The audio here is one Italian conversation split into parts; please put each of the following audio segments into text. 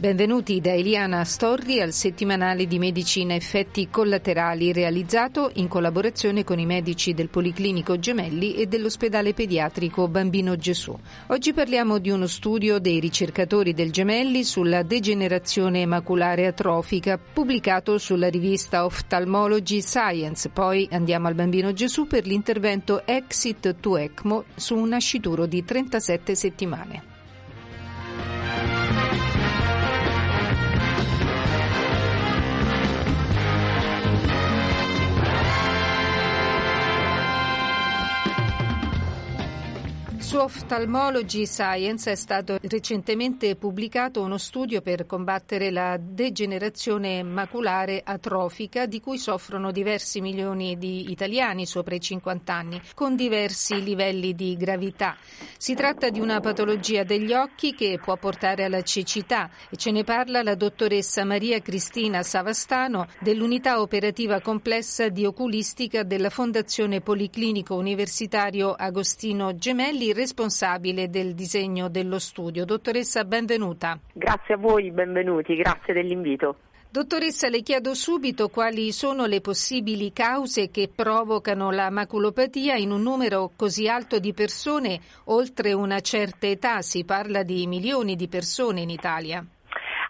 Benvenuti da Eliana Storri al settimanale di medicina effetti collaterali realizzato in collaborazione con i medici del Policlinico Gemelli e dell'ospedale pediatrico Bambino Gesù. Oggi parliamo di uno studio dei ricercatori del Gemelli sulla degenerazione maculare atrofica pubblicato sulla rivista Ophthalmology Science. Poi andiamo al Bambino Gesù per l'intervento Exit to ECMO su un nascituro di 37 settimane. Su Ophthalmology Science è stato recentemente pubblicato uno studio per combattere la degenerazione maculare atrofica di cui soffrono diversi milioni di italiani sopra i 50 anni, con diversi livelli di gravità. Si tratta di una patologia degli occhi che può portare alla cecità e ce ne parla la dottoressa Maria Cristina Savastano dell'unità operativa complessa di oculistica della Fondazione Policlinico Universitario Agostino Gemelli responsabile del disegno dello studio. Dottoressa, benvenuta. Grazie a voi, benvenuti, grazie dell'invito. Dottoressa, le chiedo subito quali sono le possibili cause che provocano la maculopatia in un numero così alto di persone oltre una certa età. Si parla di milioni di persone in Italia.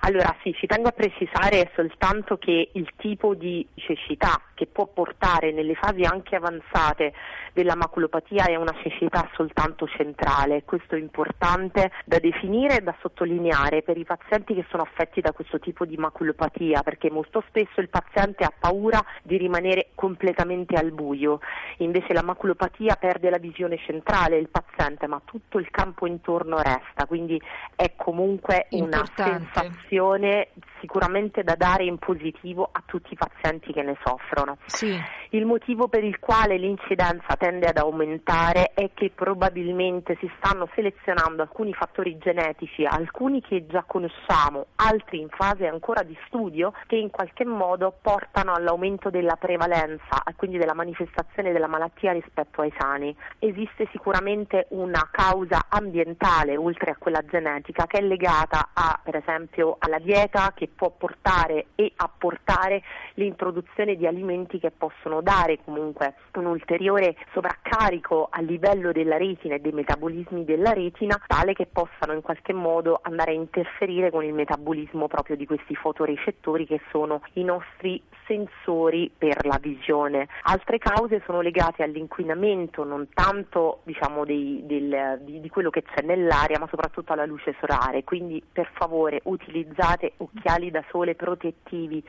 Allora sì, ci tengo a precisare soltanto che il tipo di cecità che può portare nelle fasi anche avanzate della maculopatia è una cecità soltanto centrale. Questo è importante da definire e da sottolineare per i pazienti che sono affetti da questo tipo di maculopatia, perché molto spesso il paziente ha paura di rimanere completamente al buio. Invece la maculopatia perde la visione centrale del paziente, ma tutto il campo intorno resta, quindi è comunque Importante. una sensazione situazione sicuramente da dare in positivo a tutti i pazienti che ne soffrono. Sì. Il motivo per il quale l'incidenza tende ad aumentare è che probabilmente si stanno selezionando alcuni fattori genetici, alcuni che già conosciamo, altri in fase ancora di studio, che in qualche modo portano all'aumento della prevalenza e quindi della manifestazione della malattia rispetto ai sani. Esiste sicuramente una causa ambientale, oltre a quella genetica, che è legata a, per esempio alla dieta che può portare e apportare l'introduzione di alimenti che possono dare comunque un ulteriore sovraccarico a livello della retina e dei metabolismi della retina, tale che possano in qualche modo andare a interferire con il metabolismo proprio di questi fotorecettori che sono i nostri sensori per la visione. Altre cause sono legate all'inquinamento, non tanto diciamo, dei, del, di, di quello che c'è nell'aria, ma soprattutto alla luce solare. Quindi per favore utilizzate occhiali da sole protettivi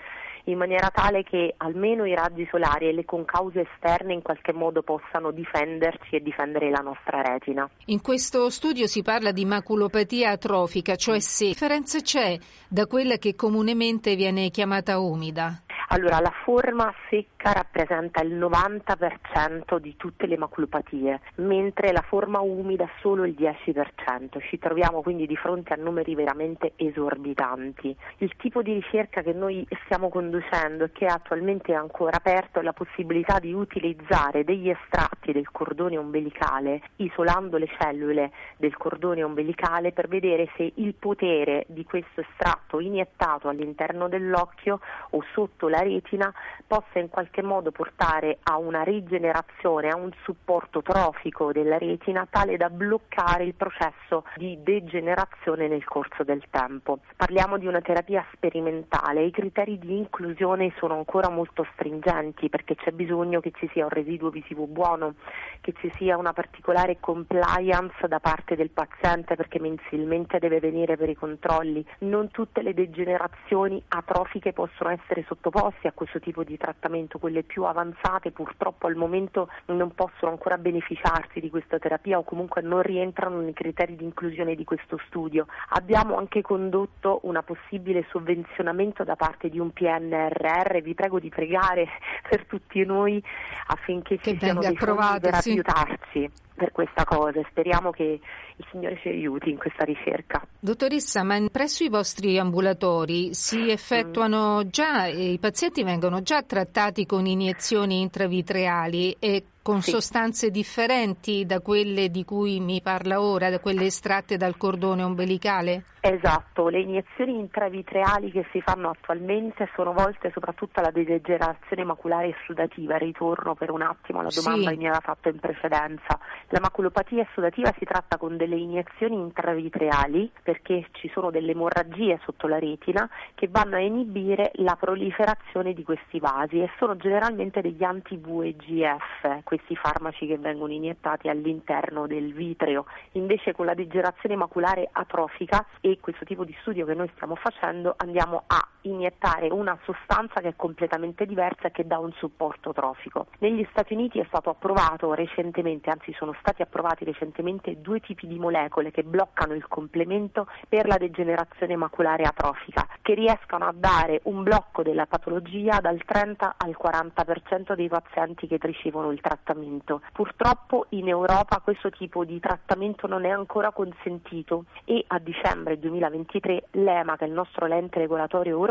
in maniera tale che almeno i raggi solari e le concause esterne in qualche modo possano difenderci e difendere la nostra retina. In questo studio si parla di maculopatia atrofica, cioè se differenza c'è da quella che comunemente viene chiamata umida? Allora, la forma secca rappresenta il 90% di tutte le maculopatie, mentre la forma umida solo il 10%. Ci troviamo quindi di fronte a numeri veramente esorbitanti. Il tipo di ricerca che noi stiamo conducendo e che attualmente è ancora aperto è la possibilità di utilizzare degli estratti del cordone ombelicale, isolando le cellule del cordone ombelicale per vedere se il potere di questo estratto iniettato all'interno dell'occhio o sotto la retina possa in qualche modo portare a una rigenerazione, a un supporto trofico della retina tale da bloccare il processo di degenerazione nel corso del tempo. Parliamo di una terapia sperimentale, i criteri di inclusione sono ancora molto stringenti perché c'è bisogno che ci sia un residuo visivo buono, che ci sia una particolare compliance da parte del paziente perché mensilmente deve venire per i controlli. Non tutte le degenerazioni atrofiche possono essere sottoposte sottoposti a questo tipo di trattamento, quelle più avanzate purtroppo al momento non possono ancora beneficiarsi di questa terapia o comunque non rientrano nei criteri di inclusione di questo studio. Abbiamo anche condotto una possibile sovvenzionamento da parte di un PNRR, vi prego di pregare per tutti noi affinché che ci siano dei fondi per sì. aiutarci per questa cosa e speriamo che il Signore ci aiuti in questa ricerca. Dottoressa, ma presso i vostri ambulatori si effettuano già, i pazienti vengono già trattati con iniezioni intravitreali e con Sì. sostanze differenti da quelle di cui mi parla ora, da quelle estratte dal cordone ombelicale? Esatto, le iniezioni intravitreali che si fanno attualmente sono volte soprattutto alla degenerazione maculare sudativa. Ritorno per un attimo alla domanda Sì. che mi aveva fatto in precedenza. La maculopatia sudativa si tratta con delle iniezioni intravitreali perché ci sono delle emorragie sotto la retina che vanno a inibire la proliferazione di questi vasi e sono generalmente degli anti-VEGF, questi farmaci che vengono iniettati all'interno del vitreo. Invece con la degenerazione maculare atrofica e questo tipo di studio che noi stiamo facendo andiamo a iniettare una sostanza che è completamente diversa e che dà un supporto trofico. Negli Stati Uniti è stato approvato recentemente, anzi sono stati approvati recentemente due tipi di molecole che bloccano il complemento per la degenerazione maculare atrofica, che riescono a dare un blocco della patologia dal 30 al 40% dei pazienti che ricevono il trattamento. Purtroppo in Europa questo tipo di trattamento non è ancora consentito e a dicembre 2023 l'EMA, che è il nostro ente regolatorio europeo,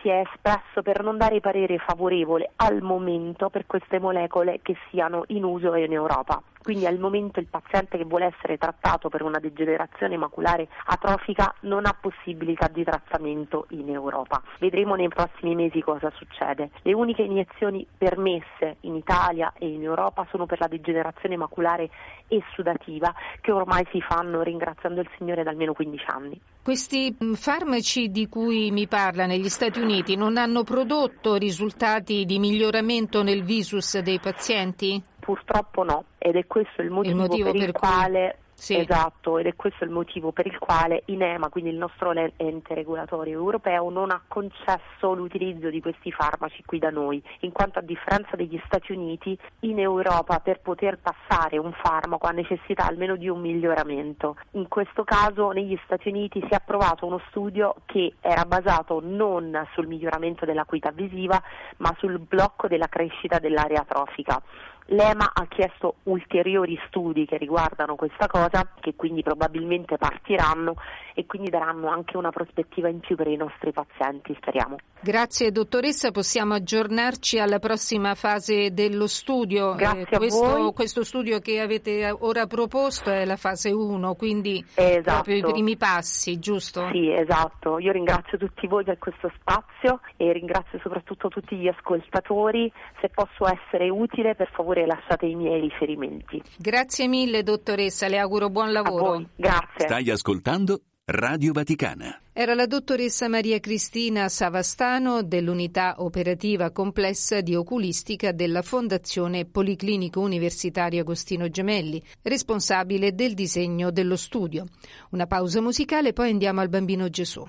si è espresso per non dare parere favorevole al momento per queste molecole che siano in uso in Europa. Quindi al momento il paziente che vuole essere trattato per una degenerazione maculare atrofica non ha possibilità di trattamento in Europa. Vedremo nei prossimi mesi cosa succede. Le uniche iniezioni permesse in Italia e in Europa sono per la degenerazione maculare e sudativa che ormai si fanno ringraziando il Signore da almeno 15 anni. Questi mh, farmaci di cui mi parla negli Stati Uniti non hanno prodotto risultati di miglioramento nel visus dei pazienti? Purtroppo no, ed è questo il motivo, motivo per il per cui- quale Sì. esatto, ed è questo il motivo per il quale INEMA, quindi il nostro ente regolatorio europeo, non ha concesso l'utilizzo di questi farmaci qui da noi, in quanto a differenza degli Stati Uniti, in Europa per poter passare un farmaco ha necessità almeno di un miglioramento. In questo caso negli Stati Uniti si è approvato uno studio che era basato non sul miglioramento dell'acuità visiva, ma sul blocco della crescita dell'area atrofica. L'EMA ha chiesto ulteriori studi che riguardano questa cosa, che quindi probabilmente partiranno e quindi daranno anche una prospettiva in più per i nostri pazienti, speriamo. Grazie dottoressa, possiamo aggiornarci alla prossima fase dello studio. Grazie a questo, voi. questo studio che avete ora proposto è la fase 1, quindi Esatto. proprio i primi passi, giusto? Sì, esatto. Io ringrazio tutti voi per questo spazio e ringrazio soprattutto tutti gli ascoltatori. Se posso essere utile, per favore lasciate i miei riferimenti. Grazie mille dottoressa, le auguro buon A lavoro. voi, grazie. Stai ascoltando Radio Vaticana. Era la dottoressa Maria Cristina Savastano dell'unità operativa complessa di oculistica della Fondazione Policlinico Universitario Agostino Gemelli, responsabile del disegno dello studio. Una pausa musicale, poi andiamo al bambino Gesù.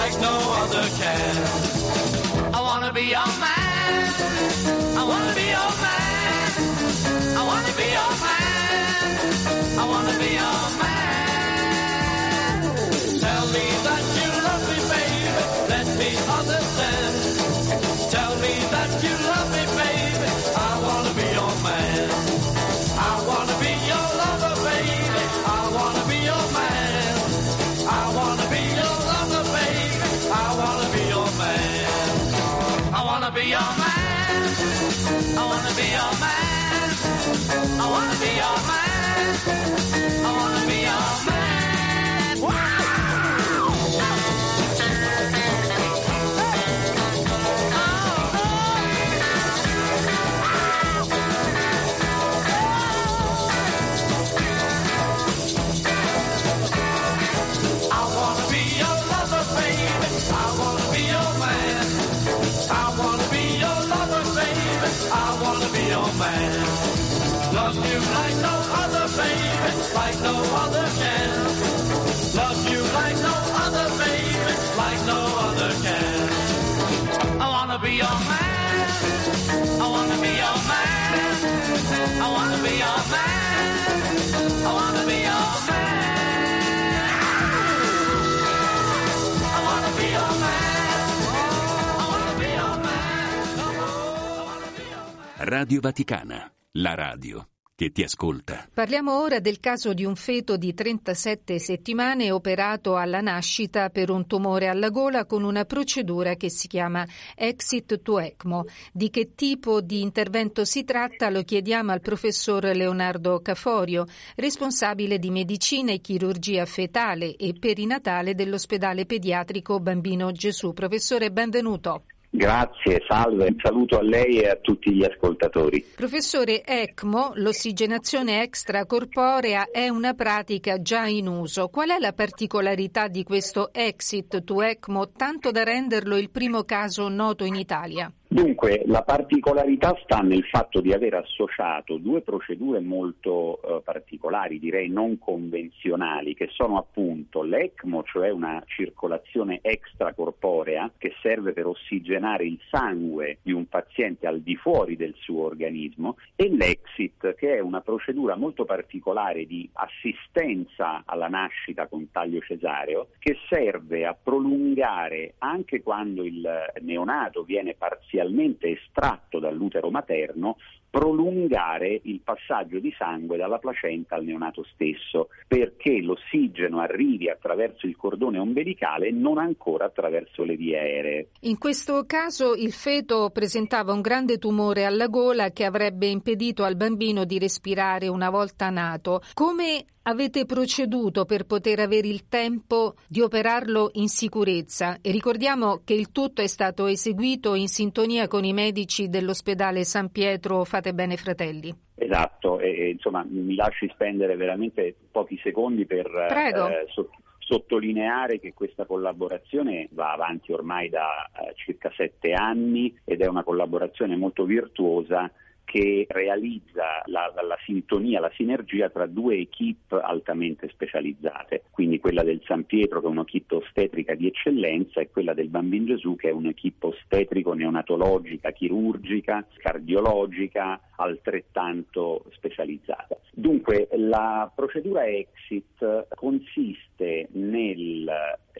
Like no other can. Radio Vaticana, la radio che ti ascolta. Parliamo ora del caso di un feto di 37 settimane operato alla nascita per un tumore alla gola con una procedura che si chiama Exit to ECMO. Di che tipo di intervento si tratta lo chiediamo al professor Leonardo Caforio, responsabile di medicina e chirurgia fetale e perinatale dell'ospedale pediatrico Bambino Gesù. Professore, benvenuto. Grazie, salve, un saluto a lei e a tutti gli ascoltatori. Professore ECMO, l'ossigenazione extracorporea è una pratica già in uso. Qual è la particolarità di questo exit to ECMO tanto da renderlo il primo caso noto in Italia? Dunque, la particolarità sta nel fatto di aver associato due procedure molto eh, particolari, direi non convenzionali, che sono appunto l'ECMO, cioè una circolazione extracorporea che serve per ossigenare il sangue di un paziente al di fuori del suo organismo, e l'EXIT, che è una procedura molto particolare di assistenza alla nascita con taglio cesareo, che serve a prolungare anche quando il neonato viene parzialmente parzialmente estratto dall'utero materno prolungare il passaggio di sangue dalla placenta al neonato stesso, perché l'ossigeno arrivi attraverso il cordone ombelicale e non ancora attraverso le vie aeree. In questo caso il feto presentava un grande tumore alla gola che avrebbe impedito al bambino di respirare una volta nato. Come avete proceduto per poter avere il tempo di operarlo in sicurezza e ricordiamo che il tutto è stato eseguito in sintonia con i medici dell'ospedale San Pietro Fate Bene Fratelli. Esatto, e, insomma mi lasci spendere veramente pochi secondi per eh, so, sottolineare che questa collaborazione va avanti ormai da eh, circa sette anni ed è una collaborazione molto virtuosa che realizza la, la, sintonia, la sinergia tra due equip altamente specializzate, quindi quella del San Pietro che è un'equipe ostetrica di eccellenza e quella del Bambin Gesù che è un'equipe ostetrico neonatologica, chirurgica, cardiologica, altrettanto specializzata. Dunque la procedura exit consiste nel,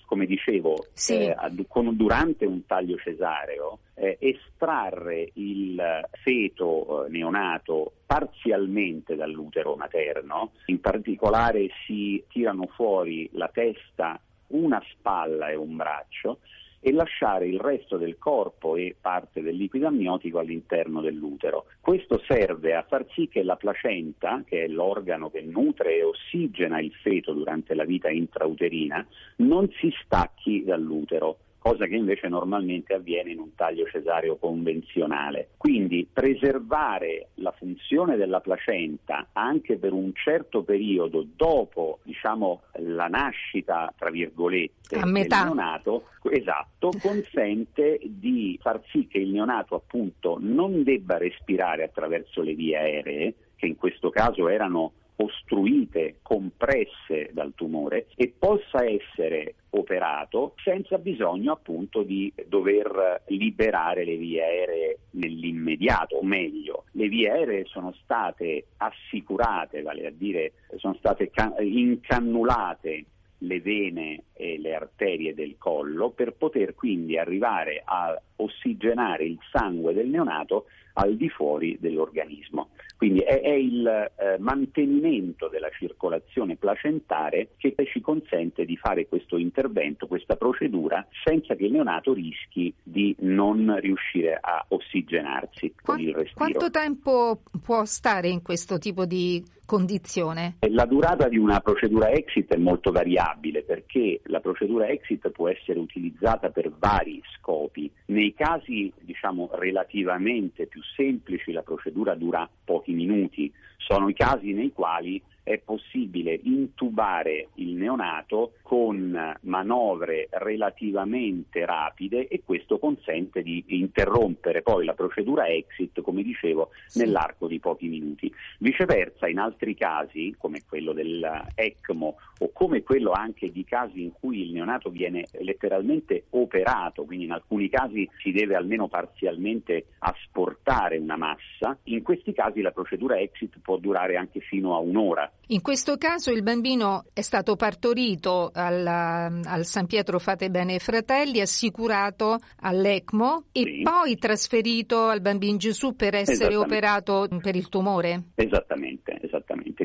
come dicevo, sì. eh, durante un taglio cesareo eh, estrarre il feto eh, neonato parzialmente dall'utero materno, in particolare si tirano fuori la testa, una spalla e un braccio e lasciare il resto del corpo e parte del liquido amniotico all'interno dell'utero. Questo serve a far sì che la placenta, che è l'organo che nutre e ossigena il feto durante la vita intrauterina, non si stacchi dall'utero cosa che invece normalmente avviene in un taglio cesareo convenzionale. Quindi preservare la funzione della placenta anche per un certo periodo dopo diciamo, la nascita, tra virgolette, del neonato, esatto, consente di far sì che il neonato appunto non debba respirare attraverso le vie aeree, che in questo caso erano ostruite, compresse dal tumore e possa essere operato senza bisogno appunto di dover liberare le vie aeree nell'immediato, o meglio, le vie aeree sono state assicurate, vale a dire sono state incannulate le vene e le arterie del collo per poter quindi arrivare a ossigenare il sangue del neonato al di fuori dell'organismo. Quindi è, è il eh, mantenimento della circolazione placentare che ci consente di fare questo intervento, questa procedura, senza che il neonato rischi di non riuscire a ossigenarsi Qua- con il respiro. Quanto tempo può stare in questo tipo di condizione? La durata di una procedura exit è molto variabile perché la procedura exit può essere utilizzata per vari scopi. Nei casi diciamo relativamente più semplici la procedura dura pochi minuti, sono i casi nei quali è possibile intubare il neonato con manovre relativamente rapide e questo consente di interrompere poi la procedura exit, come dicevo, Sì. nell'arco di pochi minuti. Viceversa, in altri casi, come quello dell'ECMO o come quello anche di casi in cui il neonato viene letteralmente operato, quindi in alcuni casi si deve almeno parzialmente asportare una massa, in questi casi la procedura exit può durare anche fino a un'ora. In questo caso il bambino è stato partorito alla, al San Pietro Fate Bene Fratelli, assicurato all'ECMO e Sì. poi trasferito al Bambino Gesù per essere operato per il tumore. Esattamente.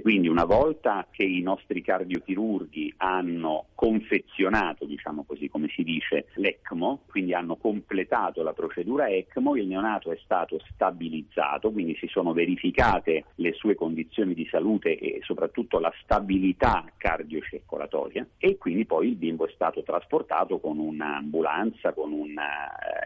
Quindi una volta che i nostri cardiochirurghi hanno confezionato, diciamo così come si dice, l'ECMO, quindi hanno completato la procedura ECMO, il neonato è stato stabilizzato, quindi si sono verificate le sue condizioni di salute e soprattutto la stabilità cardiocircolatoria e quindi poi il bimbo è stato trasportato con un'ambulanza, con una eh,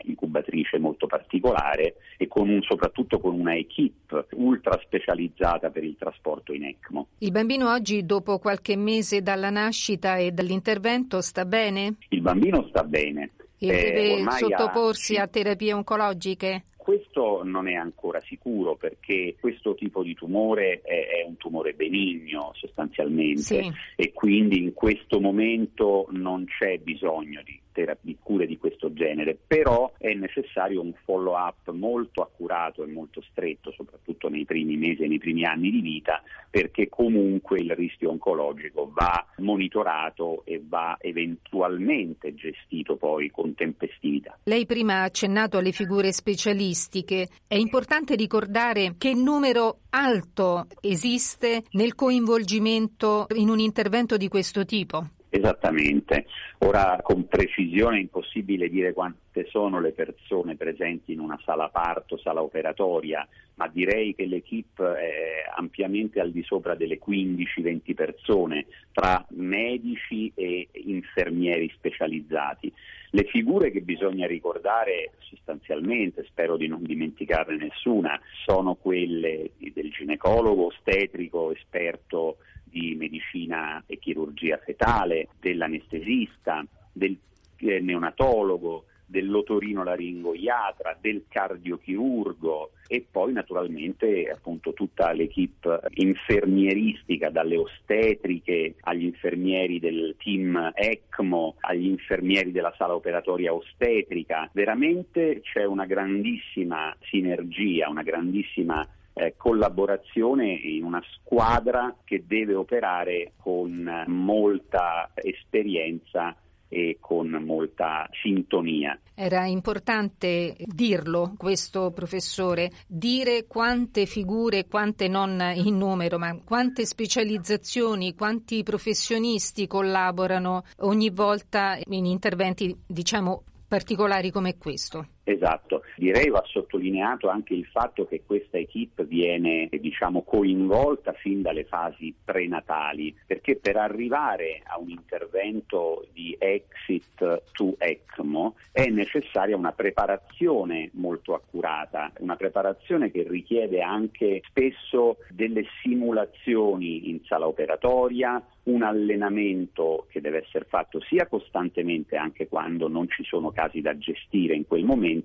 molto particolare e con un, soprattutto con una equip ultra specializzata per il trasporto in ECMO. Il bambino oggi, dopo qualche mese dalla nascita e dall'intervento, sta bene? Il bambino sta bene. E Eh, deve sottoporsi ha- a terapie oncologiche? Questo non è ancora sicuro perché questo tipo di tumore è, è un tumore benigno sostanzialmente Sì. e quindi in questo momento non c'è bisogno di, di cure di questo genere, però è necessario un follow up molto accurato e molto stretto, soprattutto nei primi mesi e nei primi anni di vita, perché comunque il rischio oncologico va monitorato e va eventualmente gestito poi con tempestività. Lei prima ha accennato alle figure specialistiche. È importante ricordare che numero alto esiste nel coinvolgimento in un intervento di questo tipo. Esattamente. Ora con precisione è impossibile dire quante sono le persone presenti in una sala parto, sala operatoria, ma direi che l'equipe è ampiamente al di sopra delle 15-20 persone tra medici e infermieri specializzati. Le figure che bisogna ricordare sostanzialmente, spero di non dimenticarne nessuna, sono quelle del ginecologo ostetrico esperto di medicina e chirurgia fetale, dell'anestesista, del eh, neonatologo, dell'otorino laringoiatra, del cardiochirurgo e poi naturalmente appunto tutta l'equipe infermieristica dalle ostetriche agli infermieri del team ECMO, agli infermieri della sala operatoria ostetrica. Veramente c'è una grandissima sinergia, una grandissima eh, collaborazione in una squadra che deve operare con molta esperienza e con molta sintonia. Era importante dirlo, questo professore, dire quante figure, quante non in numero, ma quante specializzazioni, quanti professionisti collaborano ogni volta in interventi, diciamo, particolari come questo. Esatto, direi va sottolineato anche il fatto che questa equip viene diciamo, coinvolta fin dalle fasi prenatali, perché per arrivare a un intervento di exit to ECMO è necessaria una preparazione molto accurata, una preparazione che richiede anche spesso delle simulazioni in sala operatoria, un allenamento che deve essere fatto sia costantemente anche quando non ci sono casi da gestire in quel momento,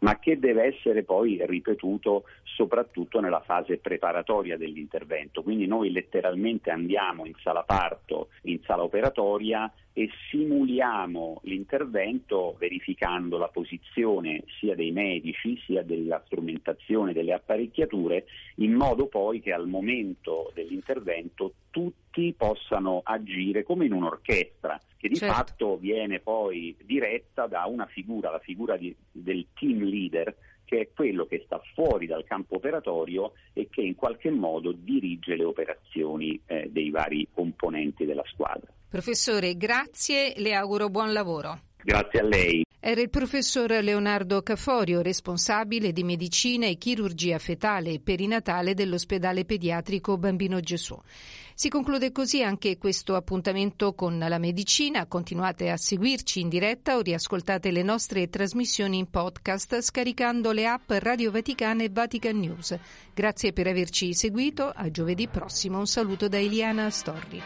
ma che deve essere poi ripetuto soprattutto nella fase preparatoria dell'intervento. Quindi noi letteralmente andiamo in sala parto, in sala operatoria e simuliamo l'intervento verificando la posizione sia dei medici sia della strumentazione delle apparecchiature in modo poi che al momento dell'intervento tutti possano agire come in un'orchestra che di Certo. fatto viene poi diretta da una figura, la figura di- del team leader che è quello che sta fuori dal campo operatorio e che in qualche modo dirige le operazioni eh, dei vari componenti della squadra. Professore, grazie, le auguro buon lavoro. Grazie a lei. Era il professor Leonardo Caforio, responsabile di medicina e chirurgia fetale e perinatale dell'ospedale pediatrico Bambino Gesù. Si conclude così anche questo appuntamento con la medicina. Continuate a seguirci in diretta o riascoltate le nostre trasmissioni in podcast scaricando le app Radio Vaticana e Vatican News. Grazie per averci seguito. A giovedì prossimo un saluto da Eliana Storri.